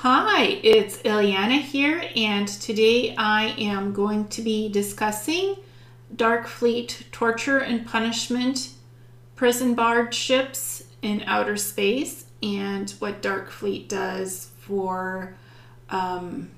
Hi, it's Ileana here, and today I am going to be discussing Dark Fleet torture and punishment, prison barge ships in outer space, and what Dark Fleet does for um,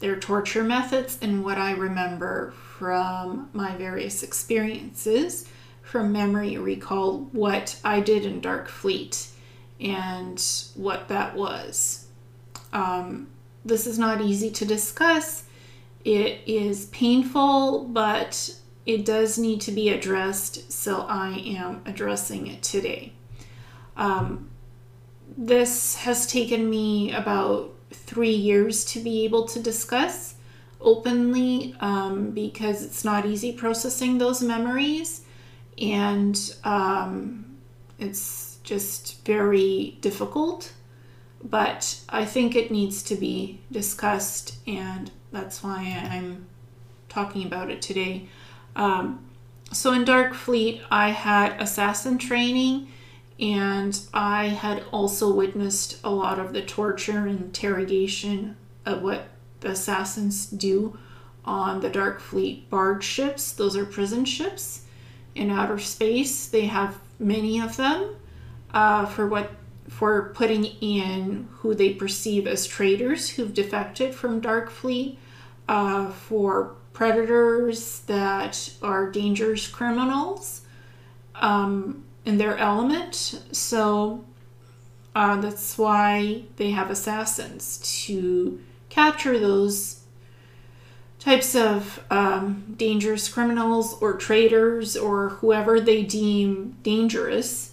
their torture methods, and what I remember from my various experiences from memory recall what I did in Dark Fleet and what that was. Um, this is not easy to discuss. It is painful, but it does need to be addressed, so I am addressing it today. Um, this has taken me about three years to be able to discuss openly um, because it's not easy processing those memories and um, it's just very difficult but I think it needs to be discussed, and that's why I'm talking about it today. Um, so, in Dark Fleet, I had assassin training, and I had also witnessed a lot of the torture and interrogation of what the assassins do on the Dark Fleet barge ships. Those are prison ships in outer space. They have many of them uh, for what for putting in who they perceive as traitors who've defected from Dark Fleet, uh, for predators that are dangerous criminals um, in their element. So uh, that's why they have assassins to capture those types of um, dangerous criminals or traitors or whoever they deem dangerous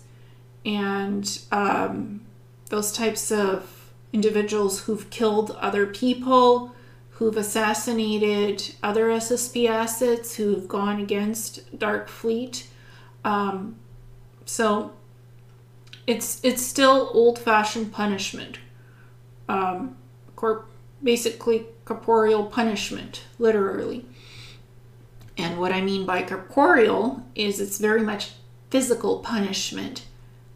and um, those types of individuals who've killed other people, who've assassinated other SSP assets, who've gone against Dark Fleet. Um, so it's it's still old-fashioned punishment, um, corp- basically corporeal punishment, literally. And what I mean by corporeal is it's very much physical punishment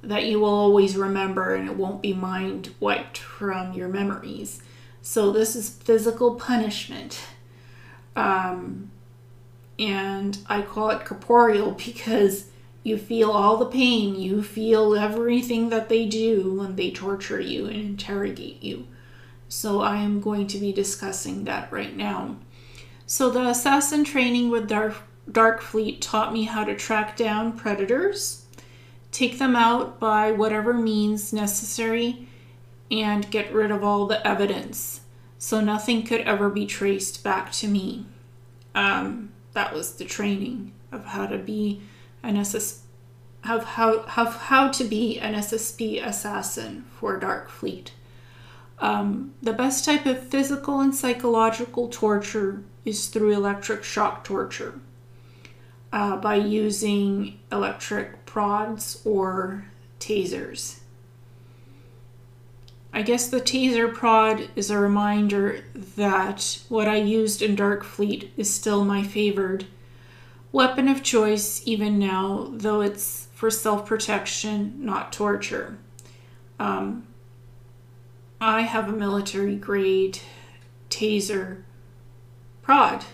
that you will always remember and it won't be mind wiped from your memories. So, this is physical punishment. Um, and I call it corporeal because you feel all the pain, you feel everything that they do when they torture you and interrogate you. So, I am going to be discussing that right now. So, the assassin training with Dark, Dark Fleet taught me how to track down predators take them out by whatever means necessary, and get rid of all the evidence so nothing could ever be traced back to me. Um, that was the training of how to be an SS of how, how, how to be an SSP assassin for Dark Fleet. Um, the best type of physical and psychological torture is through electric shock torture uh, by using electric prods or tasers. I guess the taser prod is a reminder that what I used in Dark Fleet is still my favored weapon of choice, even now, though it's for self protection, not torture. Um, I have a military grade taser prod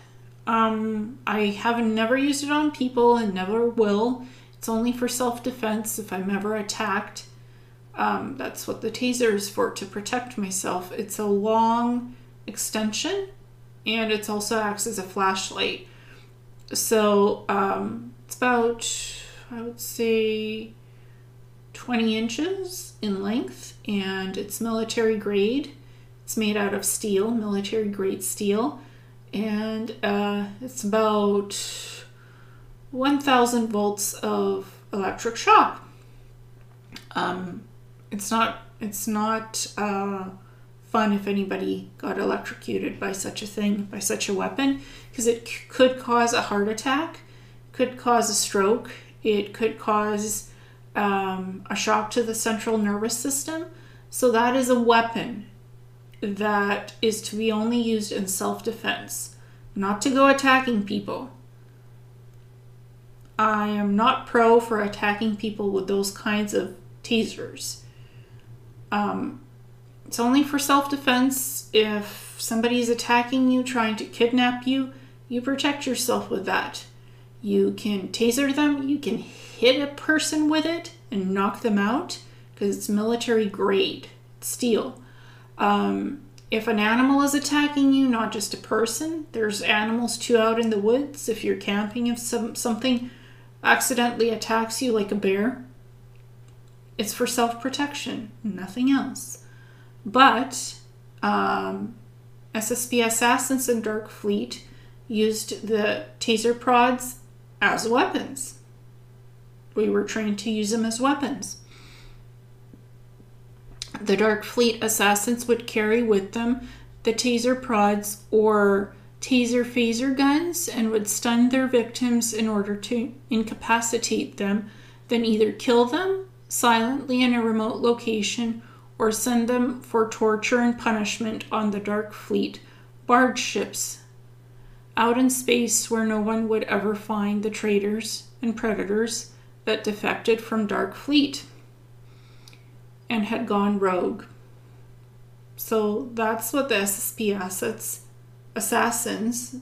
um, I have never used it on people and never will. It's only for self defense if I'm ever attacked. Um, that's what the taser is for to protect myself. It's a long extension and it also acts as a flashlight. So um, it's about, I would say, 20 inches in length and it's military grade. It's made out of steel, military grade steel and uh, it's about 1000 volts of electric shock. Um, it's not it's not uh, fun if anybody got electrocuted by such a thing, by such a weapon, because it c- could cause a heart attack, could cause a stroke, it could cause um, a shock to the central nervous system. So that is a weapon that is to be only used in self defense, not to go attacking people. I am not pro for attacking people with those kinds of tasers. Um, it's only for self defense. If somebody's attacking you, trying to kidnap you, you protect yourself with that. You can taser them, you can hit a person with it and knock them out because it's military grade steel. Um, if an animal is attacking you, not just a person, there's animals too out in the woods. If you're camping, if some, something accidentally attacks you, like a bear, it's for self protection, nothing else. But um, Assassins and Dark Fleet used the taser prods as weapons. We were trained to use them as weapons. The Dark Fleet assassins would carry with them the taser prods or taser phaser guns and would stun their victims in order to incapacitate them, then either kill them silently in a remote location or send them for torture and punishment on the Dark Fleet barge ships out in space where no one would ever find the traitors and predators that defected from Dark Fleet and had gone rogue. So that's what the SSP assets, assassins,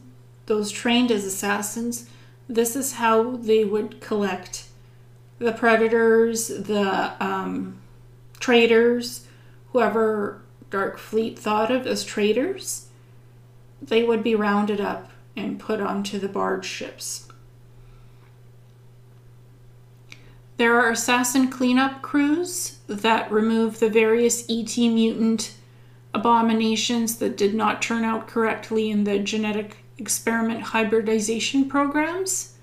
those trained as assassins, this is how they would collect the predators, the um, traitors, whoever Dark Fleet thought of as traitors, they would be rounded up and put onto the barge ships. There are assassin cleanup crews that remove the various ET mutant abominations that did not turn out correctly in the genetic experiment hybridization programs.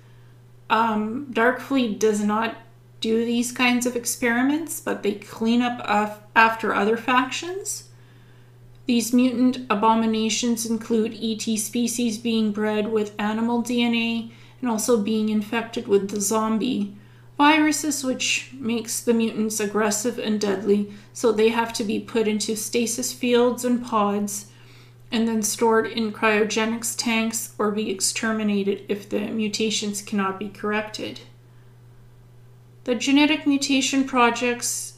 Um, Darkfleet does not do these kinds of experiments, but they clean up af- after other factions. These mutant abominations include ET species being bred with animal DNA and also being infected with the zombie viruses, which makes the mutants aggressive and deadly, so they have to be put into stasis fields and pods and then stored in cryogenics tanks or be exterminated if the mutations cannot be corrected. The genetic mutation projects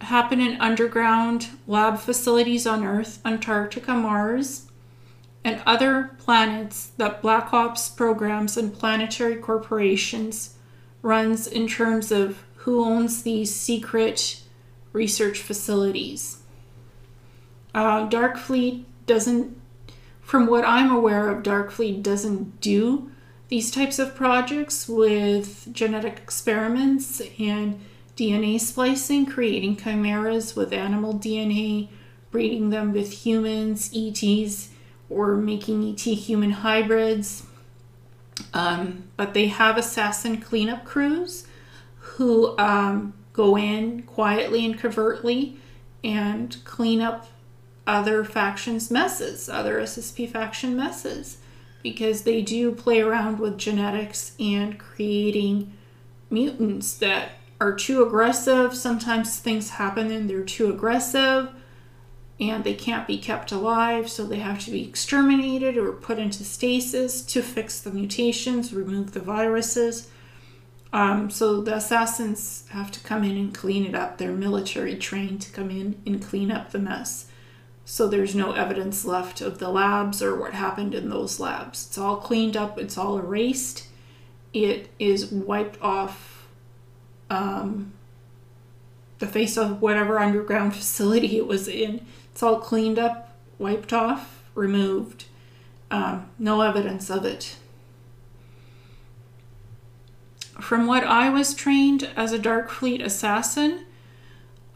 happen in underground lab facilities on Earth, Antarctica, Mars, and other planets that Black Ops programs and planetary corporations runs in terms of who owns these secret research facilities. Uh, Darkfleet doesn't, from what I'm aware of, Darkfleet doesn't do these types of projects with genetic experiments and DNA splicing, creating chimeras with animal DNA, breeding them with humans, ETs, or making ET human hybrids. Um, but they have assassin cleanup crews who um, go in quietly and covertly and clean up other factions' messes, other SSP faction messes, because they do play around with genetics and creating mutants that are too aggressive. Sometimes things happen and they're too aggressive and they can't be kept alive, so they have to be exterminated or put into stasis to fix the mutations, remove the viruses. Um, so the assassins have to come in and clean it up. They're military trained to come in and clean up the mess. So there's no evidence left of the labs or what happened in those labs. It's all cleaned up, it's all erased. It is wiped off um, the face of whatever underground facility it was in. It's all cleaned up, wiped off, removed. Um, no evidence of it. From what I was trained as a Dark Fleet assassin,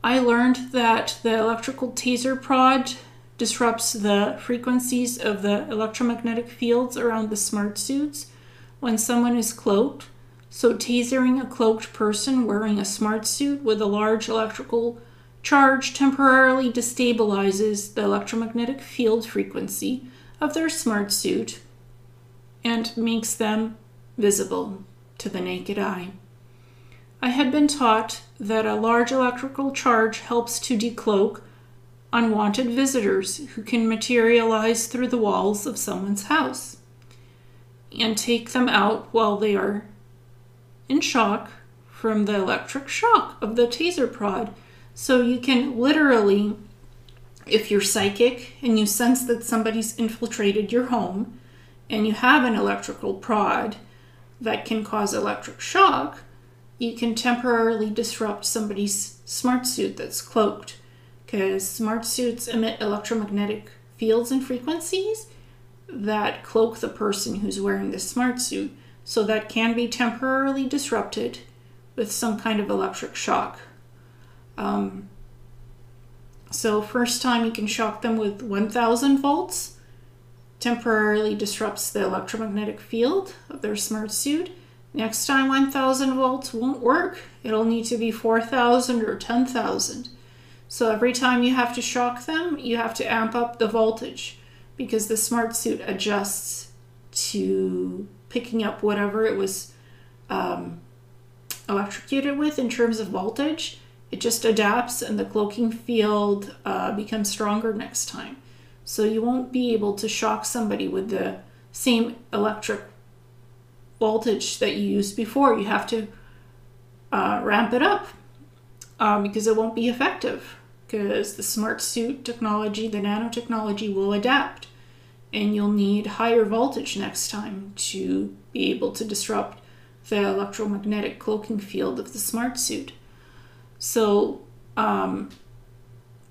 I learned that the electrical taser prod disrupts the frequencies of the electromagnetic fields around the smart suits when someone is cloaked. So, tasering a cloaked person wearing a smart suit with a large electrical charge temporarily destabilizes the electromagnetic field frequency of their smart suit and makes them visible to the naked eye. I had been taught that a large electrical charge helps to decloak unwanted visitors who can materialize through the walls of someone's house and take them out while they are in shock from the electric shock of the taser prod so you can literally if you're psychic and you sense that somebody's infiltrated your home and you have an electrical prod that can cause electric shock, you can temporarily disrupt somebody's smart suit that's cloaked because smart suits emit electromagnetic fields and frequencies that cloak the person who's wearing the smart suit. So that can be temporarily disrupted with some kind of electric shock. Um, so, first time you can shock them with 1000 volts, temporarily disrupts the electromagnetic field of their smart suit. Next time, 1000 volts won't work. It'll need to be 4000 or 10,000. So, every time you have to shock them, you have to amp up the voltage because the smart suit adjusts to picking up whatever it was um, electrocuted with in terms of voltage it just adapts and the cloaking field uh, becomes stronger next time. So you won't be able to shock somebody with the same electric voltage that you used before. You have to uh, ramp it up um, because it won't be effective because the smart suit technology, the nanotechnology will adapt and you'll need higher voltage next time to be able to disrupt the electromagnetic cloaking field of the smart suit. So, um,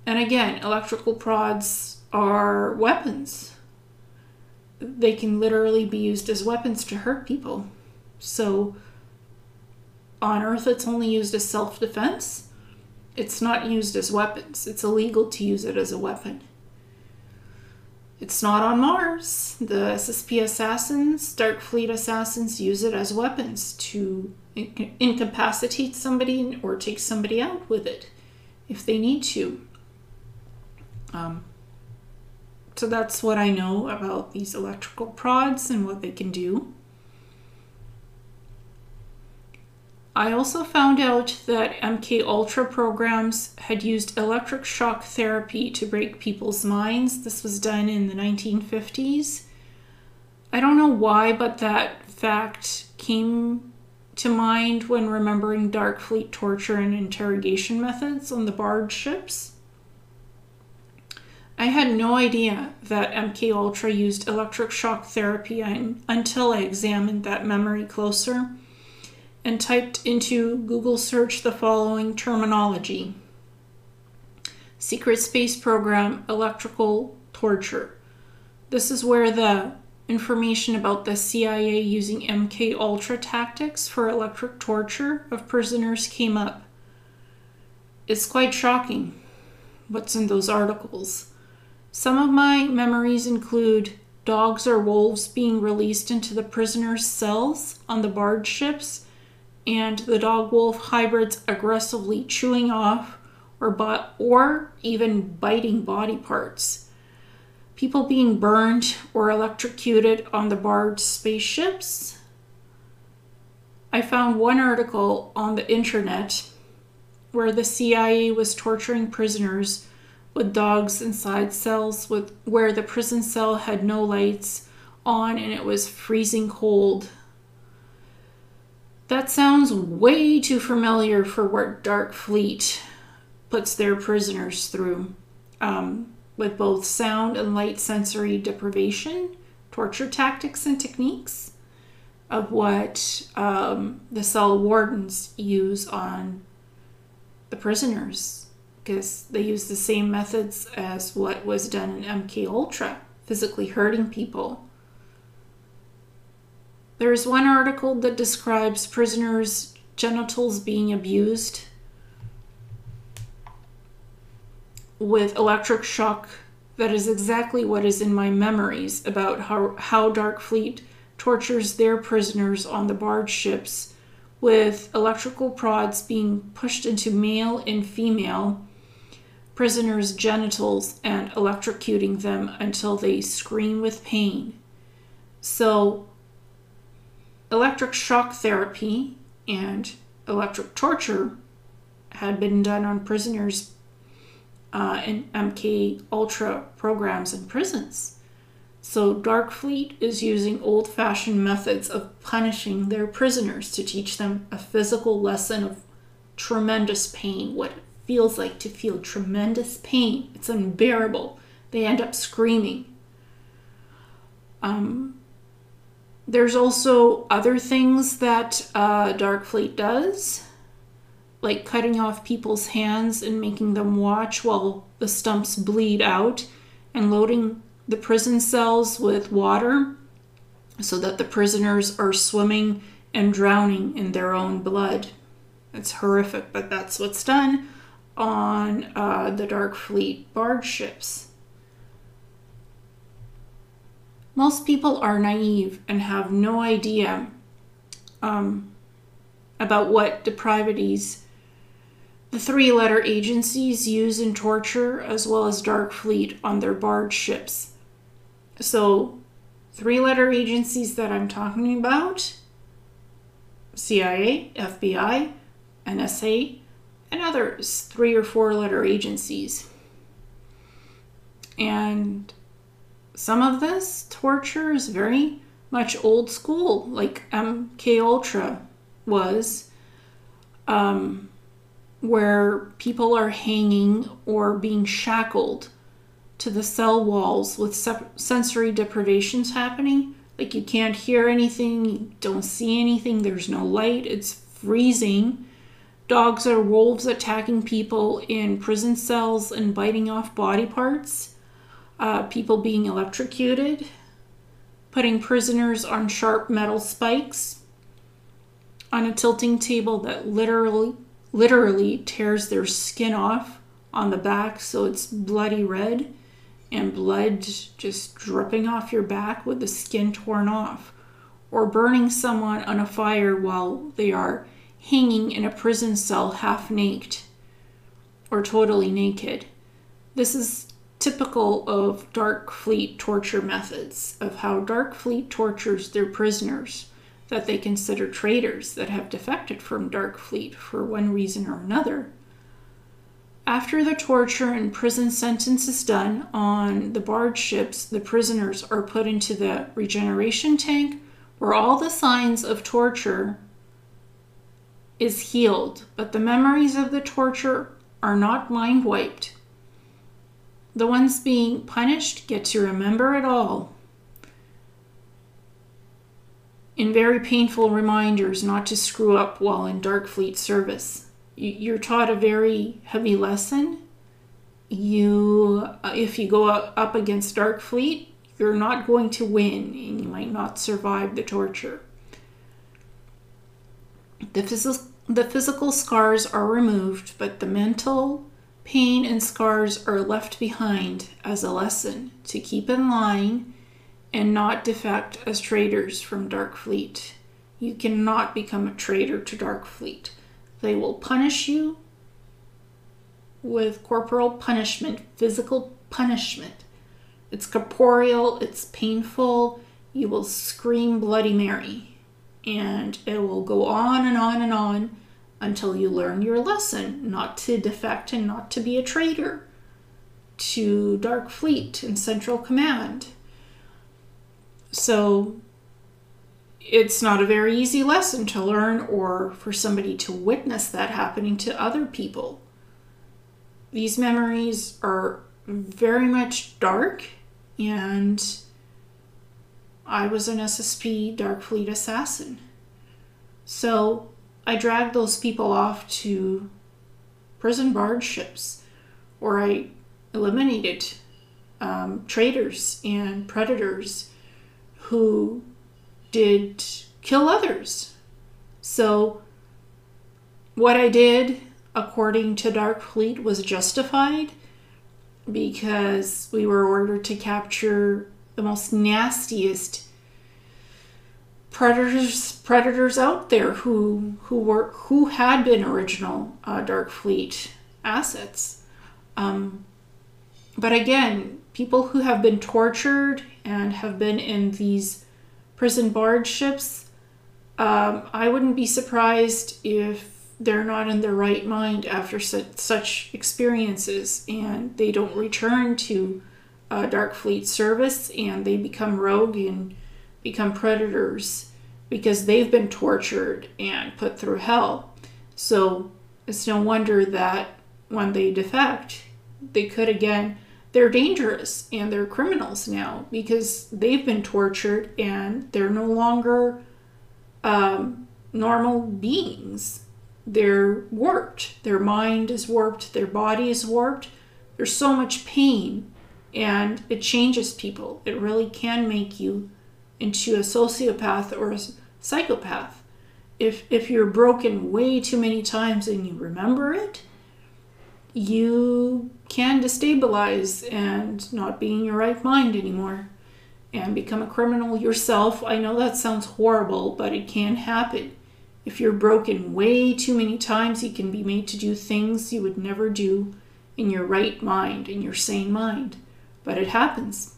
and again, electrical prods are weapons. They can literally be used as weapons to hurt people. So, on Earth, it's only used as self defense. It's not used as weapons. It's illegal to use it as a weapon. It's not on Mars. The SSP assassins, Dark Fleet assassins, use it as weapons to incapacitate somebody or take somebody out with it if they need to. Um, so that's what I know about these electrical prods and what they can do. I also found out that MK Ultra programs had used electric shock therapy to break people's minds. This was done in the 1950s. I don't know why, but that fact came to mind when remembering Dark Fleet torture and interrogation methods on the barge ships. I had no idea that MK Ultra used electric shock therapy until I examined that memory closer and typed into Google search the following terminology Secret Space Program Electrical Torture. This is where the information about the CIA using MK Ultra tactics for electric torture of prisoners came up. It's quite shocking what's in those articles. Some of my memories include dogs or wolves being released into the prisoners' cells on the barge ships, and the dog wolf hybrids aggressively chewing off or, or even biting body parts people being burned or electrocuted on the barge spaceships. I found one article on the internet where the CIA was torturing prisoners with dogs inside cells with where the prison cell had no lights on and it was freezing cold. That sounds way too familiar for what Dark Fleet puts their prisoners through. Um, with both sound and light sensory deprivation, torture tactics and techniques of what um, the cell wardens use on the prisoners because they use the same methods as what was done in MK Ultra, physically hurting people. There is one article that describes prisoners' genitals being abused with electric shock that is exactly what is in my memories about how, how Dark Fleet tortures their prisoners on the barge ships with electrical prods being pushed into male and female prisoners' genitals and electrocuting them until they scream with pain. So, electric shock therapy and electric torture had been done on prisoners uh, in MK Ultra programs in prisons. So Dark Fleet is using old fashioned methods of punishing their prisoners to teach them a physical lesson of tremendous pain, what it feels like to feel tremendous pain. It's unbearable. They end up screaming. Um, there's also other things that uh, Dark Fleet does, like cutting off people's hands and making them watch while the stumps bleed out, and loading the prison cells with water so that the prisoners are swimming and drowning in their own blood. It's horrific, but that's what's done on uh, the Dark Fleet barge ships. Most people are naive and have no idea um, about what depravities the three letter agencies use in torture as well as Dark Fleet on their barge ships. So, three letter agencies that I'm talking about CIA, FBI, NSA, and others, three or four letter agencies. And some of this torture is very much old school, like MK Ultra was, um, where people are hanging or being shackled to the cell walls with sensory deprivations happening. Like you can't hear anything, you don't see anything, there's no light, it's freezing. Dogs or wolves attacking people in prison cells and biting off body parts. Uh, people being electrocuted. Putting prisoners on sharp metal spikes. On a tilting table that literally literally tears their skin off on the back so it's bloody red and blood just dripping off your back with the skin torn off, or burning someone on a fire while they are hanging in a prison cell half naked or totally naked. This is typical of Dark Fleet torture methods, of how Dark Fleet tortures their prisoners that they consider traitors that have defected from Dark Fleet for one reason or another. After the torture and prison sentence is done on the barge ships, the prisoners are put into the regeneration tank where all the signs of torture is healed, but the memories of the torture are not mind wiped. The ones being punished get to remember it all. In very painful reminders not to screw up while in Dark Fleet service you're taught a very heavy lesson. You, uh, if you go up against Dark Fleet, you're not going to win, and you might not survive the torture. The physical the physical scars are removed, but the mental pain and scars are left behind as a lesson to keep in line and not defect as traitors from Dark Fleet. You cannot become a traitor to Dark Fleet. They will punish you with corporal punishment, physical punishment. It's corporeal, it's painful. You will scream Bloody Mary. And it will go on and on and on until you learn your lesson not to defect and not to be a traitor to Dark Fleet and Central Command. So it's not a very easy lesson to learn or for somebody to witness that happening to other people. These memories are very much dark, and I was an SSP Dark Fleet assassin. So I dragged those people off to prison barge ships, or I eliminated um, traitors and predators who did kill others. So, what I did, according to Dark Fleet, was justified because we were ordered to capture the most nastiest predators predators out there who who were who had been original uh, Dark Fleet assets. Um, but again, people who have been tortured and have been in these prison barge ships, um, I wouldn't be surprised if they're not in their right mind after such, such experiences and they don't return to uh, Dark Fleet service and they become rogue and become predators because they've been tortured and put through hell. So it's no wonder that when they defect, they could again, they're dangerous and they're criminals now because they've been tortured and they're no longer um, normal beings. They're warped. Their mind is warped. Their body is warped. There's so much pain and it changes people. It really can make you into a sociopath or a psychopath. If, if you're broken way too many times and you remember it, you can destabilize and not be in your right mind anymore and become a criminal yourself. I know that sounds horrible, but it can happen. If you're broken way too many times, you can be made to do things you would never do in your right mind, in your sane mind. But it happens.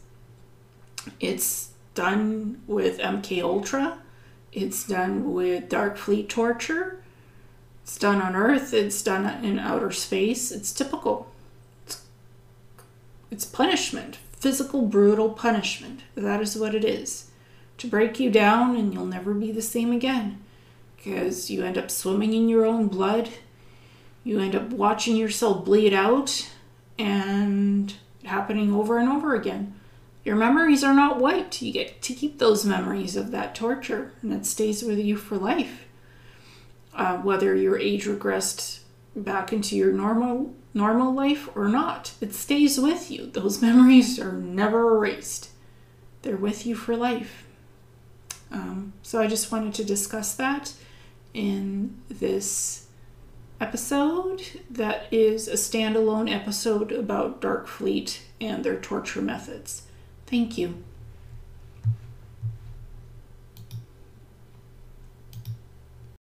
It's done with MK Ultra. It's done with Dark Fleet torture. It's done on Earth. It's done in outer space. It's typical. It's, it's punishment, physical, brutal punishment. That is what it is. To break you down and you'll never be the same again. Because you end up swimming in your own blood. You end up watching yourself bleed out and happening over and over again. Your memories are not wiped. You get to keep those memories of that torture, and it stays with you for life uh, whether your age regressed back into your normal normal life or not. It stays with you. Those memories are never erased. They're with you for life. Um, so I just wanted to discuss that in this episode that is a standalone episode about Dark Fleet and their torture methods. Thank you.